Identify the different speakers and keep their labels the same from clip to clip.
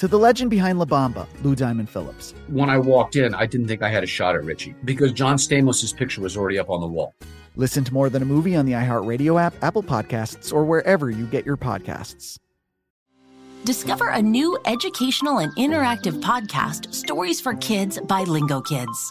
Speaker 1: to the legend behind La Bamba, Lou Diamond Phillips.
Speaker 2: When I walked in, I didn't think I had a shot at Richie because John Stamos' picture was already up on the wall.
Speaker 1: Listen to More Than a Movie on the iHeartRadio app, Apple Podcasts, or wherever you get your podcasts.
Speaker 3: Discover a new educational and interactive podcast, Stories for Kids by Lingokids.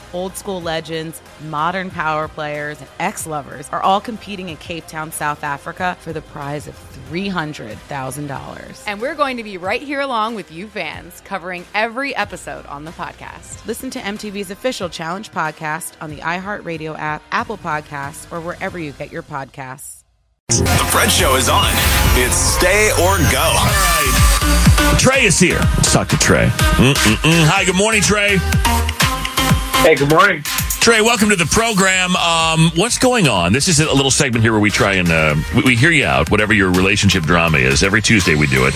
Speaker 4: old school legends, modern power players, and ex lovers are all competing in Cape Town, South Africa for the prize of $300,000.
Speaker 5: And we're going to be right here along with you fans, covering every episode on the podcast.
Speaker 4: Listen to MTV's official Challenge podcast on the iHeartRadio app, Apple Podcasts, or wherever you get your podcasts.
Speaker 6: The Fred Show is on. It's stay or go. All
Speaker 7: right. Trey is here. Let's talk to Trey. Mm-mm-mm. Hi, good morning, Trey.
Speaker 8: Hey, good morning.
Speaker 7: Trey, welcome to the program. Um, what's going on? This is a little segment here where we try and uh, we, we, hear you out, whatever your relationship drama is. Every Tuesday we do it,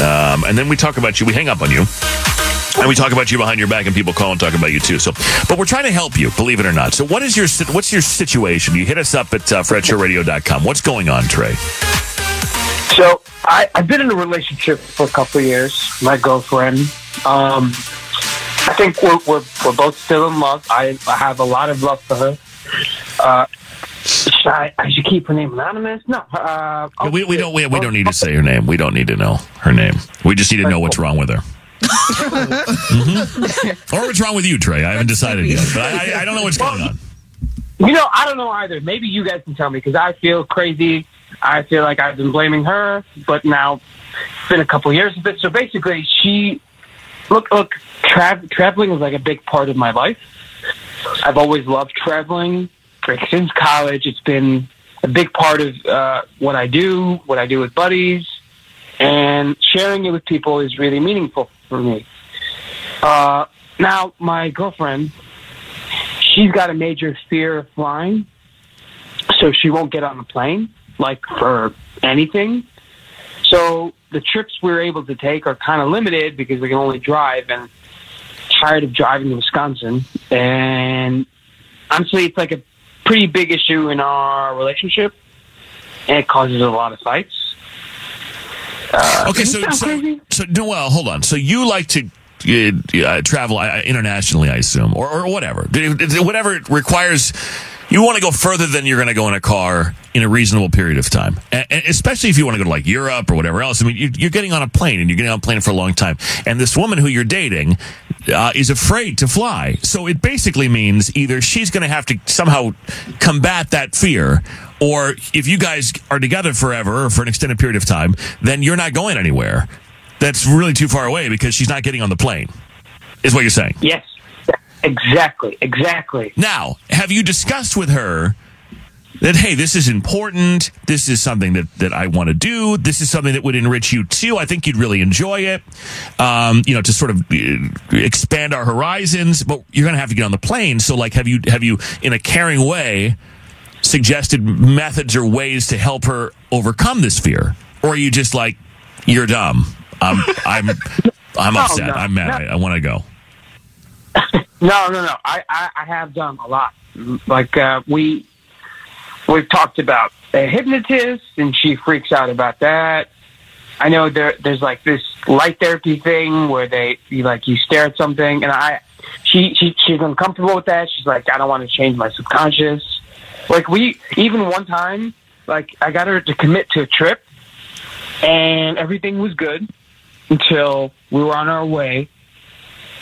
Speaker 7: um, and then we talk about you. We hang up on you, and we talk about you behind your back, and people call and talk about you too. So, but we're trying to help you, believe it or not. So, what is your what's your situation? You hit us up at uh, FredShowRadio.com. What's going on, Trey?
Speaker 8: So, I, I've been in a relationship for a couple years. My girlfriend. Um, I think we're, we're, we're both still in love. I, I have a lot of love for her. Uh, should I, I should keep her name anonymous. No, uh,
Speaker 7: we, we don't we, we don't need to say her name. We don't need to know her name. We just need to know what's wrong with her. mm-hmm. Or what's wrong with you, Trey? I haven't decided yet. But I, I don't know what's going on.
Speaker 8: You know, I don't know either. Maybe you guys can tell me because I feel crazy. I feel like I've been blaming her, but now it's been a couple years of it. So basically, she look look tra- traveling is like a big part of my life. I've always loved traveling. Since college, it's been a big part of uh, what I do, what I do with buddies, and sharing it with people is really meaningful for me. Uh, now, my girlfriend, she's got a major fear of flying, so she won't get on a plane, like for anything. So the trips we're able to take are kind of limited because we can only drive and tired of driving to Wisconsin. And honestly, it's like a pretty big issue in our relationship and it causes a lot of fights.
Speaker 7: Uh, okay, so, so, so, no, well, hold on. So you like to uh, uh travel internationally, I assume, or, or whatever, whatever requires you want to go further than you're going to go in a car in a reasonable period of time. Especially if you want to go to like Europe or whatever else. I mean, you're, you're, getting on a plane and you're getting on a plane for a long time. And this woman who you're dating uh, is afraid to fly. So it basically means either she's going to have to somehow combat that fear or if you guys are together forever or for an extended period of time, then you're not going anywhere. That's really too far away because she's not getting on the plane. Is what you're saying?
Speaker 8: Yes. Exactly, exactly.
Speaker 7: Now, have you discussed with her that hey, this is important. This is something that that I want to do. This is something that would enrich you too. I think you'd really enjoy it. Um, you know, to sort of uh, expand our horizons. But you're going to have to get on the plane. So, like, have you have you in a caring way suggested methods or ways to help her overcome this fear, or are you just like You're dumb. I'm I'm I'm upset.
Speaker 8: no,
Speaker 7: I'm mad.
Speaker 8: no.
Speaker 7: I, I want to go.
Speaker 8: No, no, no. I, I, I have done a lot. Like uh, we we've talked about a hypnotist, and she freaks out about that. I know there there's like this light therapy thing where they you like you stare at something, and I she she she's uncomfortable with that. She's like, I don't want to change my subconscious. Like we even one time, like I got her to commit to a trip, and everything was good until we were on our way.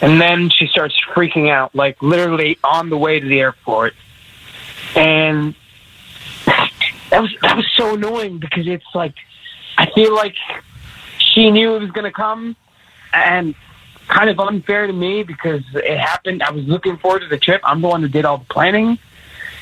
Speaker 8: And then she starts freaking out, like literally on the way to the airport. And that was that was so annoying because it's like I feel like she knew it was gonna come and kind of unfair to me because it happened. I was looking forward to the trip. I'm the one that did all the planning.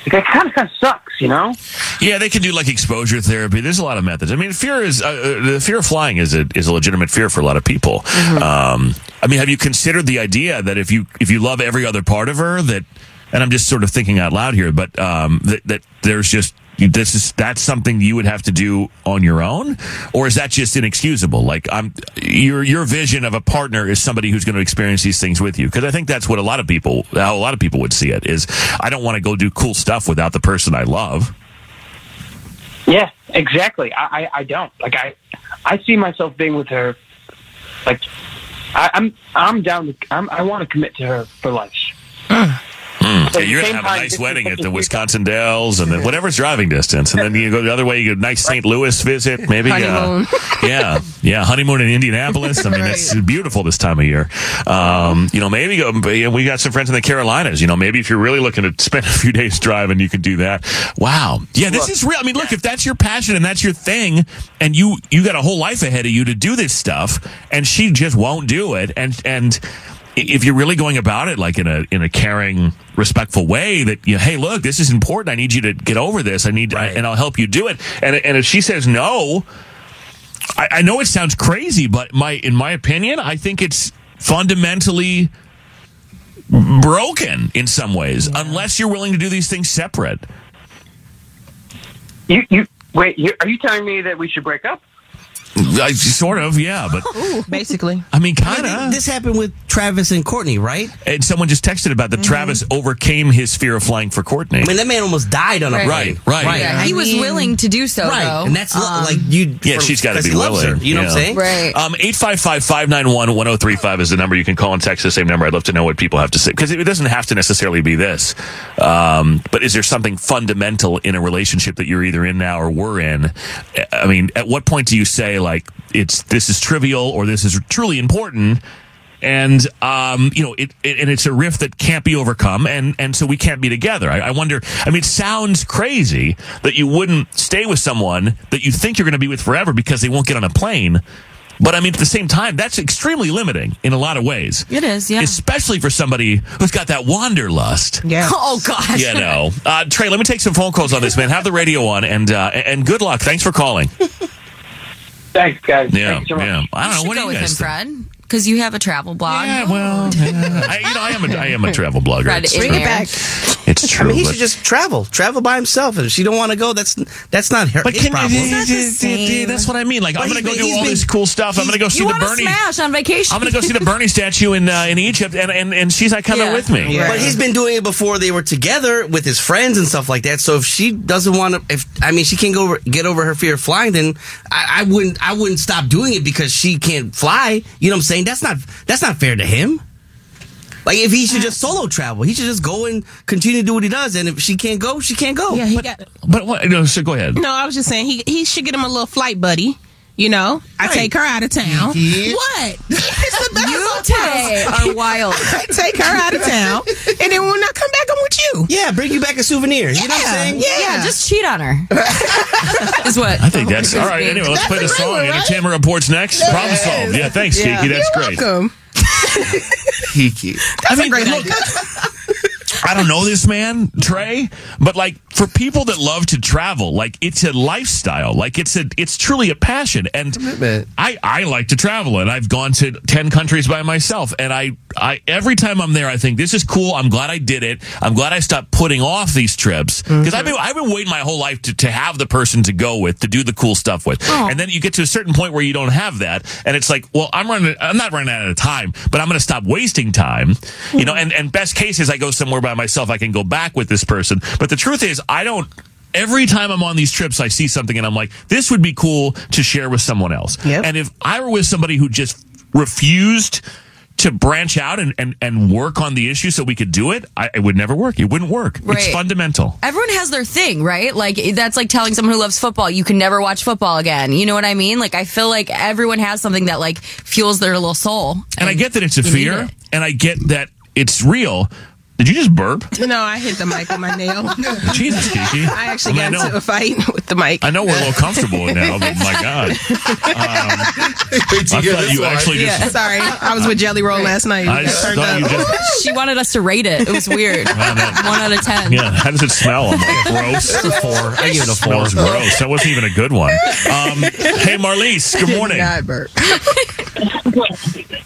Speaker 8: Like, it kind of kind of sucks, you know?
Speaker 7: Yeah, they can do like exposure therapy. There's a lot of methods. I mean, fear is uh, uh, the fear of flying is a is a legitimate fear for a lot of people. Um, I mean, have you considered the idea that if you if you love every other part of her, that and I'm just sort of thinking out loud here, but um, that that there's just this is that's something you would have to do on your own, or is that just inexcusable? Like I'm your your vision of a partner is somebody who's going to experience these things with you, because I think that's what a lot of people how a lot of people would see it is I don't want to go do cool stuff without the person I love.
Speaker 8: Yeah, exactly. I, I, I don't like I I see myself being with her like I, I'm I'm down to I'm, I want to commit to her for life. But
Speaker 7: Yeah, you're gonna have a nice wedding at the Wisconsin Dells, and then whatever's driving distance, and then you go the other way. You get a nice St. Louis visit, maybe. Uh, yeah, yeah, honeymoon in Indianapolis. I mean, it's beautiful this time of year. Um, you know, maybe go. We got some friends in the Carolinas. You know, maybe if you're really looking to spend a few days driving, you can do that. Wow. Yeah, this is real. I mean, look, if that's your passion and that's your thing, and you you got a whole life ahead of you to do this stuff, and she just won't do it, and and if you're really going about it like in a in a caring, respectful way, that you hey, look, this is important. I need you to get over this. I need, and I'll help you do it. And and if she says no, I, I know it sounds crazy, but my in my opinion, I think it's fundamentally broken in some ways, unless you're willing to do these things separate.
Speaker 8: You you wait. You, are you telling me that we should break up?
Speaker 7: I, sort of, yeah, but
Speaker 9: Basically.
Speaker 7: I mean, kind
Speaker 10: I mean,
Speaker 7: of.
Speaker 10: This happened with Travis and Courtney, right?
Speaker 7: And someone just texted about that Travis overcame his fear of flying for Courtney.
Speaker 10: I mean, that man almost died on a
Speaker 7: Right,
Speaker 10: plane.
Speaker 7: right.
Speaker 9: Yeah, he
Speaker 11: I
Speaker 9: was
Speaker 11: mean-
Speaker 9: willing to do so,
Speaker 10: Right,
Speaker 9: though.
Speaker 10: and that's
Speaker 9: Um,
Speaker 10: like you.
Speaker 7: Yeah,
Speaker 10: for-
Speaker 7: she's got to be
Speaker 10: he
Speaker 7: willing.
Speaker 10: her, you know what I'm saying?
Speaker 9: Right.
Speaker 7: Um, 855-591-1035 is the number. You can call and text the same number. I'd love to know what people have to say. Because it doesn't have to necessarily be this. Um, but is there something fundamental in a relationship that you're either in now or were in? I mean, at what point do you say, like, it's this is trivial or this is truly important? and um, you know, it, it and it's a rift that can't be overcome, and and so we can't be together. I, I wonder. I mean, it sounds crazy that you wouldn't stay with someone that you think you're going to be with forever because they won't get on a plane. But I mean, at the same time, that's extremely limiting in a lot of ways.
Speaker 11: It is, yeah.
Speaker 7: Especially for somebody who's got that wanderlust.
Speaker 9: Yeah.
Speaker 11: Oh gosh.
Speaker 7: You know, uh, Trey. Let me take some phone calls on this, man. Have the radio on, and uh, and good luck. Thanks for calling.
Speaker 8: Thanks, guys.
Speaker 7: Yeah,
Speaker 8: Thank you so much.
Speaker 7: yeah. I don't know.
Speaker 11: should
Speaker 7: What do
Speaker 11: go
Speaker 7: you
Speaker 11: with him,
Speaker 7: guys think?
Speaker 11: Fred, because you have a travel blog.
Speaker 7: Yeah, well, yeah. I, you know, I am a, I am a travel blogger.
Speaker 11: Fred,
Speaker 7: It's
Speaker 11: in
Speaker 7: true.
Speaker 11: There.
Speaker 7: It's
Speaker 10: I mean, he
Speaker 7: but-
Speaker 10: should just travel, travel by himself. If she don't want to go, that's that's not her
Speaker 7: But
Speaker 10: his
Speaker 7: can
Speaker 10: problem.
Speaker 7: you, that's what I mean. Like, I'm going to go
Speaker 10: he's
Speaker 7: do
Speaker 10: been-
Speaker 7: all this cool stuff. I'm going to go see
Speaker 11: You
Speaker 7: the
Speaker 11: want to
Speaker 7: Bernie.
Speaker 11: smash on vacation?
Speaker 7: I'm going to go see the Bernie statue in uh, in Egypt, and, and and she's not coming
Speaker 11: Yeah.
Speaker 7: with me.
Speaker 10: But he's been doing it before they were together with his friends and stuff like that. So if she doesn't want to, if I mean, she can't go over, get over her fear of flying, then I, I wouldn't, I wouldn't stop doing it because she can't fly. You know what I'm saying? That's not, that's not fair to him. Like if he should just solo travel, he should just go and continue to do what he does. And if she can't go, she can't go.
Speaker 9: Yeah, he got.
Speaker 7: But what? No, so go ahead.
Speaker 9: No, I was just saying he he should get him a little flight buddy. You know, I take her out of town.
Speaker 10: Yeah.
Speaker 9: What? It's the best
Speaker 11: You
Speaker 9: hotels.
Speaker 11: Tay are wild.
Speaker 9: I take her out of town, and then when I come back, I'm with you.
Speaker 10: Yeah, bring you back a souvenir. You know what I'm saying?
Speaker 9: Yeah.
Speaker 11: Yeah, just cheat on her. is what
Speaker 7: I think that's all right. Anyway, let's play the
Speaker 9: a
Speaker 7: song.
Speaker 9: one, right?
Speaker 7: Entertainment reports next. Problem solved. Yeah, thanks, Kiki. That's
Speaker 9: You're
Speaker 7: great.
Speaker 9: welcome.
Speaker 10: Kiki.
Speaker 7: I mean,
Speaker 9: great
Speaker 7: look. I don't know this man, Trey, but like for people that love to travel, like it's a lifestyle, like it's a it's truly a passion. And I I like to travel, and I've gone to ten countries by myself, and I I every time I'm there, I think this is cool. I'm glad I did it. I'm glad I stopped putting off these trips because I've been I've been waiting my whole life to to have the person to go with to do the cool stuff with, oh. and then you get to a certain point where you don't have that, and it's like, well, I'm running, I'm not running out of time, but I'm going to stop wasting time, you know. And and best case is I go somewhere by myself, I can go back with this person. But the truth is, I don't. Every time I'm on these trips, I see something and I'm like, this would be cool to share with someone else. And if I were with somebody who just refused to branch out and, and, and work on the issue so we could do it, I, it would never work. It wouldn't work. It's fundamental.
Speaker 11: Everyone has their thing, right? Like that's like telling someone who loves football you can never watch football again. You know what I mean? Like I feel like everyone has something that like fuels their little soul.
Speaker 7: And I get that it's a fear,
Speaker 11: it.
Speaker 7: and I get that it's real. Did you just burp?
Speaker 9: No, I hit the mic with my nail.
Speaker 7: Jesus, Kiki.
Speaker 9: I actually
Speaker 7: I mean,
Speaker 9: got
Speaker 7: I know-
Speaker 9: into a fight with the mic.
Speaker 7: I know we're a little comfortable now, but my God. Um, I thought you actually just.
Speaker 9: Yeah, sorry. I was with Jelly Roll last night.
Speaker 7: I
Speaker 9: Got
Speaker 7: thought you just.
Speaker 11: She wanted us to rate it. It was weird. One out of ten.
Speaker 7: Yeah, how does it smell? I'm like, gross.
Speaker 10: A four. I give it a four.
Speaker 7: Smells gross. That wasn't even a good one. Um, hey, Marlise. Good morning.
Speaker 9: God, Bert.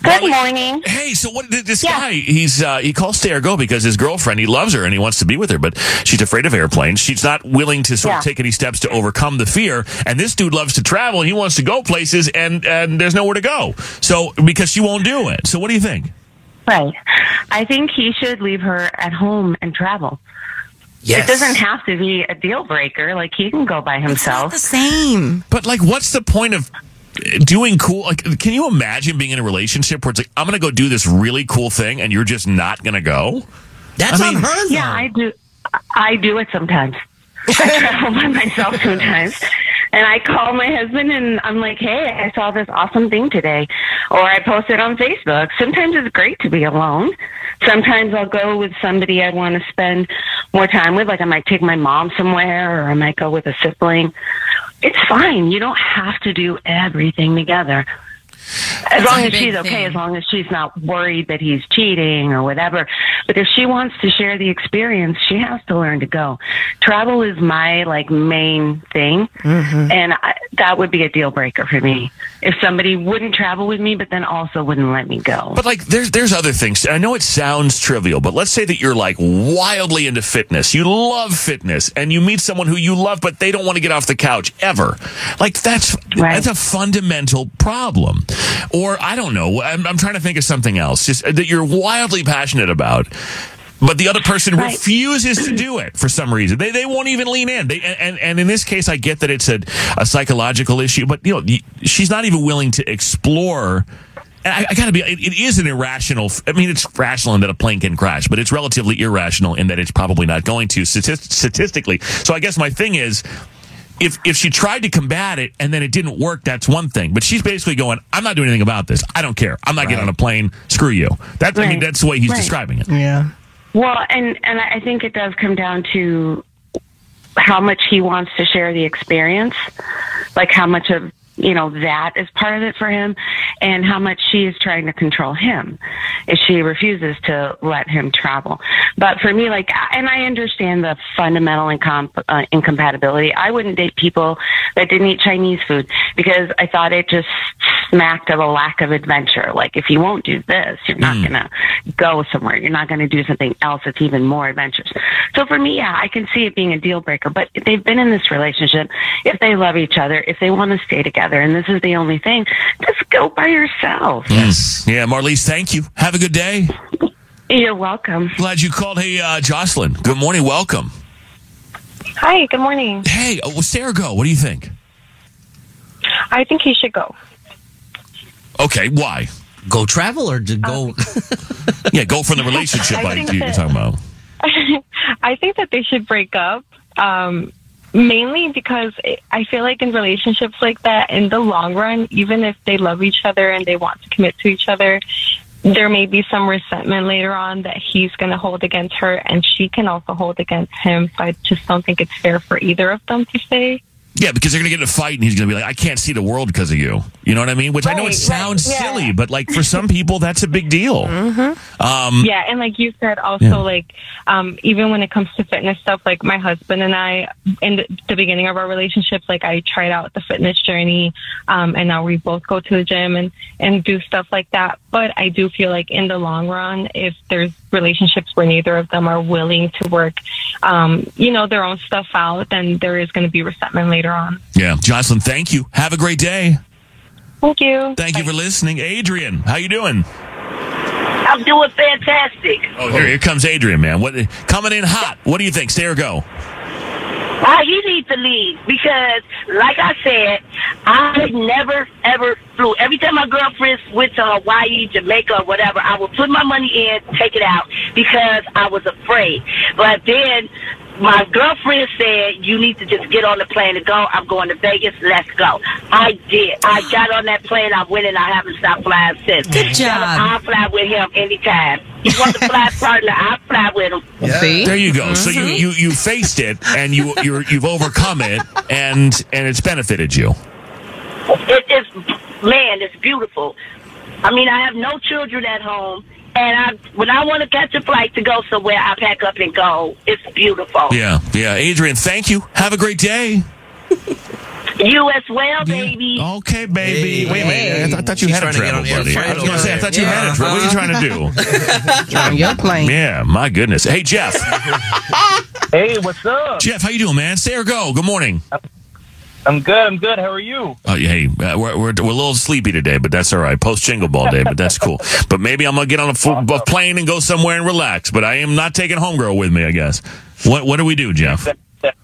Speaker 7: Good morning. Hey, so what? th- This guy, he's uh, he calls stay or go because his girlfriend, he loves her and he wants to be with her, but she's afraid of airplanes. She's not willing to sort
Speaker 12: Yeah.
Speaker 7: of take any steps to overcome the fear. And this dude loves to travel and he wants to go places, and and there's nowhere to go. So because she won't do it. So what do you think?
Speaker 12: Right. I think he should leave her at home and travel.
Speaker 7: Yes.
Speaker 12: It doesn't have to be a deal breaker. Like he can go by himself.
Speaker 11: the same.
Speaker 7: But like, what's the point of doing cool? Like, can you imagine being in a relationship where it's like, I'm going to go do this really cool thing, and you're just not going to go?
Speaker 10: That's
Speaker 7: I mean-
Speaker 10: on her. Though.
Speaker 12: Yeah, I do. I do it sometimes. I travel by myself sometimes. And I call my husband and I'm like, hey, I saw this awesome thing today. Or I post it on Facebook. Sometimes it's great to be alone. Sometimes I'll go with somebody I want to spend more time with. Like I might take my mom somewhere or I might go with a sibling. It's fine. You don't have to do everything together. As
Speaker 11: That's
Speaker 12: long as she's okay,
Speaker 11: thing.
Speaker 12: as long as she's not worried that he's cheating or whatever. But if she wants to share the experience, she has to learn to go. Travel is my like main thing, mm-hmm. and I, that would be a deal breaker for me. If somebody wouldn't travel with me, but then also wouldn't let me go.
Speaker 7: But like, there's there's other things. I know it sounds trivial, but let's say that you're like wildly into fitness. You love fitness, and you meet someone who you love, but they don't want to get off the couch ever. Like that's that's a fundamental problem. Or I don't know. I'm, I'm trying to think of something else. Just uh, that you're wildly passionate about. But the other person
Speaker 12: Right.
Speaker 7: refuses to do it for some reason. They they won't even lean in. They and, and, and in this case, I get that it's a, a psychological issue. But you know, she's not even willing to explore. And I, I gotta be. It, it is an irrational. I mean, it's rational in that a plane can crash, but it's relatively irrational in that it's probably not going to statist- statistically. So I guess my thing is. If, if she tried to combat it and then it didn't work, that's one thing. But she's basically going, "I'm not doing anything about this. I don't care. I'm not getting on a plane. Screw you." That I mean, that's the way he's
Speaker 12: Right.
Speaker 7: describing it.
Speaker 9: Yeah.
Speaker 12: Well, and and I think it does come down to how much he wants to share the experience, like how much of you know that is part of it for him, and how much she is trying to control him if she refuses to let him travel. But for me, like, and I understand the fundamental incom- uh, incompatibility. I wouldn't date people that didn't eat Chinese food because I thought it just smacked of a lack of adventure. Like, if you won't do this, you're not
Speaker 7: Hmm.
Speaker 12: gonna go somewhere. You're not going to do something else that's even more adventurous. So for me, yeah, I can see it being a deal breaker, but if they've been in this relationship, if they love each other, if they want to stay together, and this is the only thing, just go by yourself.
Speaker 7: Yes. Yeah, Marlise, thank you. Have a good day.
Speaker 12: You're welcome.
Speaker 7: Glad you called. Hey, uh, Jocelyn. Good morning. Welcome.
Speaker 13: Hi, good morning.
Speaker 7: Hey, uh, Sarah, go. What do you think?
Speaker 13: I think he should go.
Speaker 7: Okay, why?
Speaker 10: Go travel or to go?
Speaker 7: yeah, go from the relationship
Speaker 13: I
Speaker 7: like you're talking about.
Speaker 13: I think that they should break up. Um, mainly because I feel like in relationships like that, in the long run, even if they love each other and they want to commit to each other, there may be some resentment later on that he's going to hold against her and she can also hold against him. So I just don't think it's fair for either of them to stay.
Speaker 7: Yeah, because they're going to get in a fight and he's going to be like, I can't see the world because of you. You know what I mean? Which I know it sounds
Speaker 13: right, yeah.
Speaker 7: silly, but like for some people, that's a big deal.
Speaker 13: Mm-hmm.
Speaker 7: Um,
Speaker 13: yeah, and like you said, also
Speaker 7: Yeah.
Speaker 13: like um, even when it comes to fitness stuff, like my husband and I, in the, beginning of our relationships, like I tried out the fitness journey, um, and now we both go to the gym and and do stuff like that. But I do feel like in the long run, if there's relationships where neither of them are willing to work, um, you know, their own stuff out, then there is going to be resentment later on.
Speaker 7: Yeah. Jocelyn, thank you. Have a great day.
Speaker 13: Thank you.
Speaker 7: Thank you for listening. Adrian, how you doing?
Speaker 14: I'm doing fantastic.
Speaker 7: Oh, here, here comes Adrian, man. What coming in hot? What do you think? Stay or go?
Speaker 14: Uh, he needs to leave because, like I said, I never ever flew. Every time my girlfriends went to Hawaii, Jamaica, or whatever, I would put my money in, take it out because I was afraid. But then my girlfriend said, "You need to just get on the plane to go. I'm going to Vegas. Let's go." I did. I got on that plane. I went and I haven't stopped flying since.
Speaker 11: Good job.
Speaker 14: I'll fly with him anytime. He wants to fly partner. I'll fly with him.
Speaker 7: See, There you go. So you, mm-hmm. you you faced it and you you're, you've overcome it and and it's benefited you.
Speaker 14: It is, man, it's beautiful. I mean, I have no children at home, and I when I want to catch a flight to go somewhere, I pack up and go. It's beautiful.
Speaker 7: Yeah, yeah. Adrian, thank you. Have a great day.
Speaker 14: You as well, baby.
Speaker 7: Okay, baby. Wait a minute. I, th- I thought you
Speaker 10: She's
Speaker 7: had a
Speaker 10: trying
Speaker 7: travel buddy. I was going to say, I thought you
Speaker 10: Yeah.
Speaker 7: had a travel. What are you trying to do?
Speaker 9: On your plane.
Speaker 7: Yeah, my goodness. Hey, Jeff.
Speaker 8: Hey, what's up?
Speaker 7: Jeff, how you doing, man? Stay or go. Good morning.
Speaker 8: Uh, I'm good. I'm good. How are you?
Speaker 7: Oh, yeah, hey, uh, we're, we're, we're a little sleepy today, but that's all right. Post jingle ball day, but that's cool. But maybe I'm gonna get on a, fo- a plane and go somewhere and relax. But I am not taking homegirl with me. I guess. What What do we do, Jeff?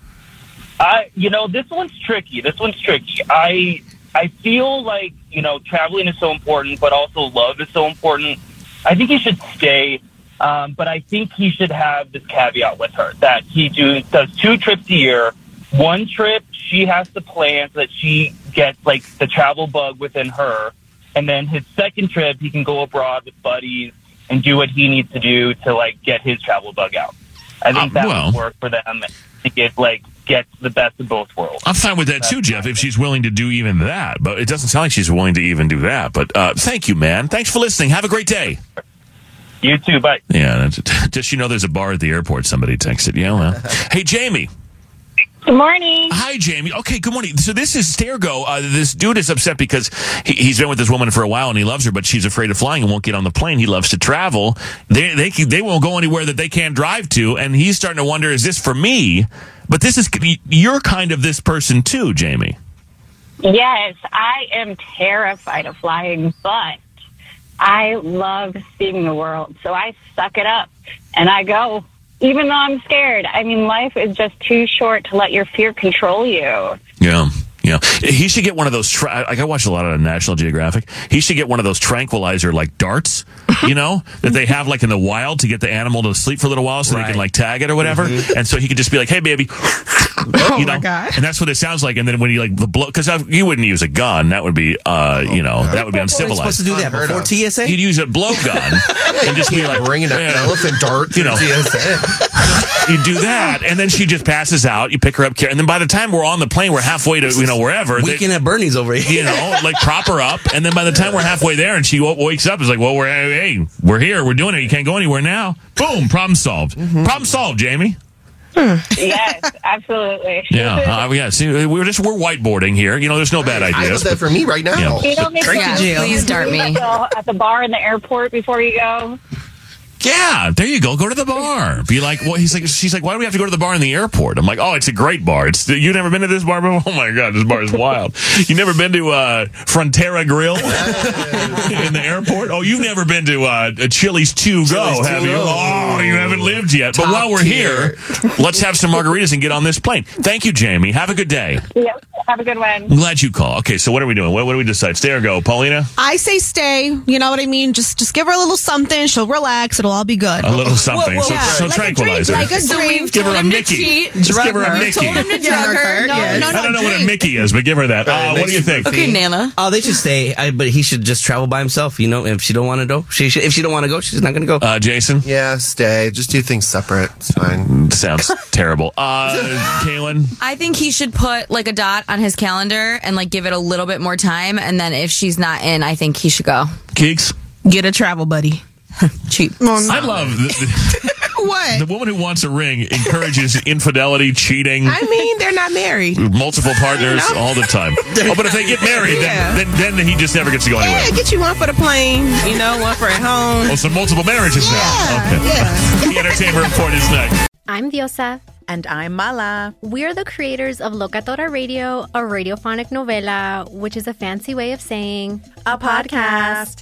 Speaker 8: I, you know, this one's tricky. This one's tricky. I, I feel like you know, traveling is so important, but also love is so important. I think he should stay, um, but I think he should have this caveat with her that he do does two trips a year. One trip she has to plan so that she gets like the travel bug within her, and then his second trip he can go abroad with buddies and do what he needs to do to like get his travel bug out. I think
Speaker 7: Uh,
Speaker 8: that
Speaker 7: well-
Speaker 8: would work for them to get like get the best of both worlds.
Speaker 7: I'm fine with that too, Jeff. If she's willing to do even that, but it doesn't sound like she's willing to even do that. But uh, thank you, man. Thanks for listening. Have a great day.
Speaker 8: You too. Bye.
Speaker 7: Yeah. That's, just you know, there's a bar at the airport. Somebody texted. Yeah. Well. hey, Jamie.
Speaker 13: Good morning.
Speaker 7: Hi, Jamie. Okay, good morning. So this is Stay or Go. Uh, this dude is upset because he, he's been with this woman for a while and he loves her, but she's afraid of flying and won't get on the plane. He loves to travel. They they they won't go anywhere that they can't drive to, and he's starting to wonder: Is this for me? But this is you're kind of this person too, Jamie.
Speaker 15: Yes, I am terrified of flying, but I love seeing the world. So I suck it up and I go, even though I'm scared. I mean, life is just too short to let your fear control you.
Speaker 7: Yeah. Yeah, he should get one of those. Tra- like I watch a lot of National Geographic. He should get one of those tranquilizer like darts, you know, that they have like in the wild to get the animal to sleep for a little while, so they can like tag it or whatever. And so he could just be like, "Hey, baby," you know, and that's what it sounds like. And then when you like the blow, because you wouldn't use a gun, that would be, uh, you know, that would be uncivilized.
Speaker 10: supposed to do that before TSA?
Speaker 7: You'd use a blowgun and just be like
Speaker 16: bringing an elephant dart
Speaker 7: you know.
Speaker 16: TSA.
Speaker 7: You do that, and then she just passes out. You pick her up, care, and then by the time we're on the plane, we're halfway to you know wherever. They-
Speaker 10: Weekend at Bernie's over here.
Speaker 7: you know, like prop her up, and then by the time we're halfway there, and she w- wakes up, it's like, well, we're hey, we're here, we're doing it. You can't go anywhere now. Boom, problem solved. Problem solved, Jamie.
Speaker 15: yes, absolutely.
Speaker 7: Yeah, uh, yeah. See, we're just we're whiteboarding here. You know, there's no bad
Speaker 16: I
Speaker 7: ideas.
Speaker 16: love that for me right now.
Speaker 7: Yeah.
Speaker 15: You don't miss
Speaker 9: Straight to
Speaker 15: that.
Speaker 9: jail.
Speaker 11: Please dart me.
Speaker 15: At the bar in the airport before you go.
Speaker 7: Yeah, there you go. Go to the bar. Be like, well, he's like, she's like, why do we have to go to the bar in the airport? I'm like, oh, it's a great bar. It's you never been to this bar before? Oh my god, this bar is wild. you never been to uh, Frontera Grill in the airport? Oh, you've never been to uh, Chili's Two Go,
Speaker 16: Chili's
Speaker 7: have you?
Speaker 16: Go.
Speaker 7: Oh, you haven't lived yet. but
Speaker 16: Top
Speaker 7: while we're
Speaker 16: tier.
Speaker 7: here, let's have some margaritas and get on this plane. Thank you, Jamie. Have a good day.
Speaker 15: Yep. Have a good one.
Speaker 7: I'm glad you called. Okay, so what are we doing? What, what do we decide? Stay or go, Paulina?
Speaker 9: I say stay. You know what I mean? Just just give her a little something. She'll relax. It'll all be good.
Speaker 7: A little something. so,
Speaker 9: Yeah,
Speaker 7: so
Speaker 9: like a drink,
Speaker 7: tranquilizer.
Speaker 9: like a
Speaker 11: So
Speaker 9: drink.
Speaker 11: we've
Speaker 7: Give her a Mickey. Just
Speaker 11: drug
Speaker 7: give her a. Mickey.
Speaker 11: Told him to drug her.
Speaker 9: her,
Speaker 11: No,
Speaker 9: yes.
Speaker 11: no, no,
Speaker 7: I don't know what a. Mickey is, but give her that. Uh, what do you think?
Speaker 11: Okay, Nana.
Speaker 10: Oh, they should stay. I, but he should just travel by by himself. You know, if she don't want to go, she, she if she don't want to go, she's not going to go.
Speaker 7: Uh, Jason?
Speaker 16: Yeah, stay. Just do things separate. It's fine.
Speaker 7: Sounds terrible. Uh, Kaylin?
Speaker 11: I think he should put like a dot on his calendar and like give it a little bit more time. And then if she's not in, I think he should go.
Speaker 7: Keeks?
Speaker 9: Get a travel buddy.
Speaker 11: Cheap.
Speaker 7: I love the, the,
Speaker 9: what?
Speaker 7: the woman who wants a ring encourages infidelity, cheating,
Speaker 9: I mean, they're not married.
Speaker 7: multiple partners all the time. Oh, but if they get married,
Speaker 9: Yeah.
Speaker 7: then, then then he just never gets to go anywhere.
Speaker 9: Yeah, get you one for the plane, you know, one for at home.
Speaker 7: Oh, so multiple marriages now. Okay. The entertainment report is next.
Speaker 17: I'm Diosa.
Speaker 5: And I'm Mala.
Speaker 17: We're the creators of Locatora Radio, a radiophonic novela, which is a fancy way of saying
Speaker 5: A podcast.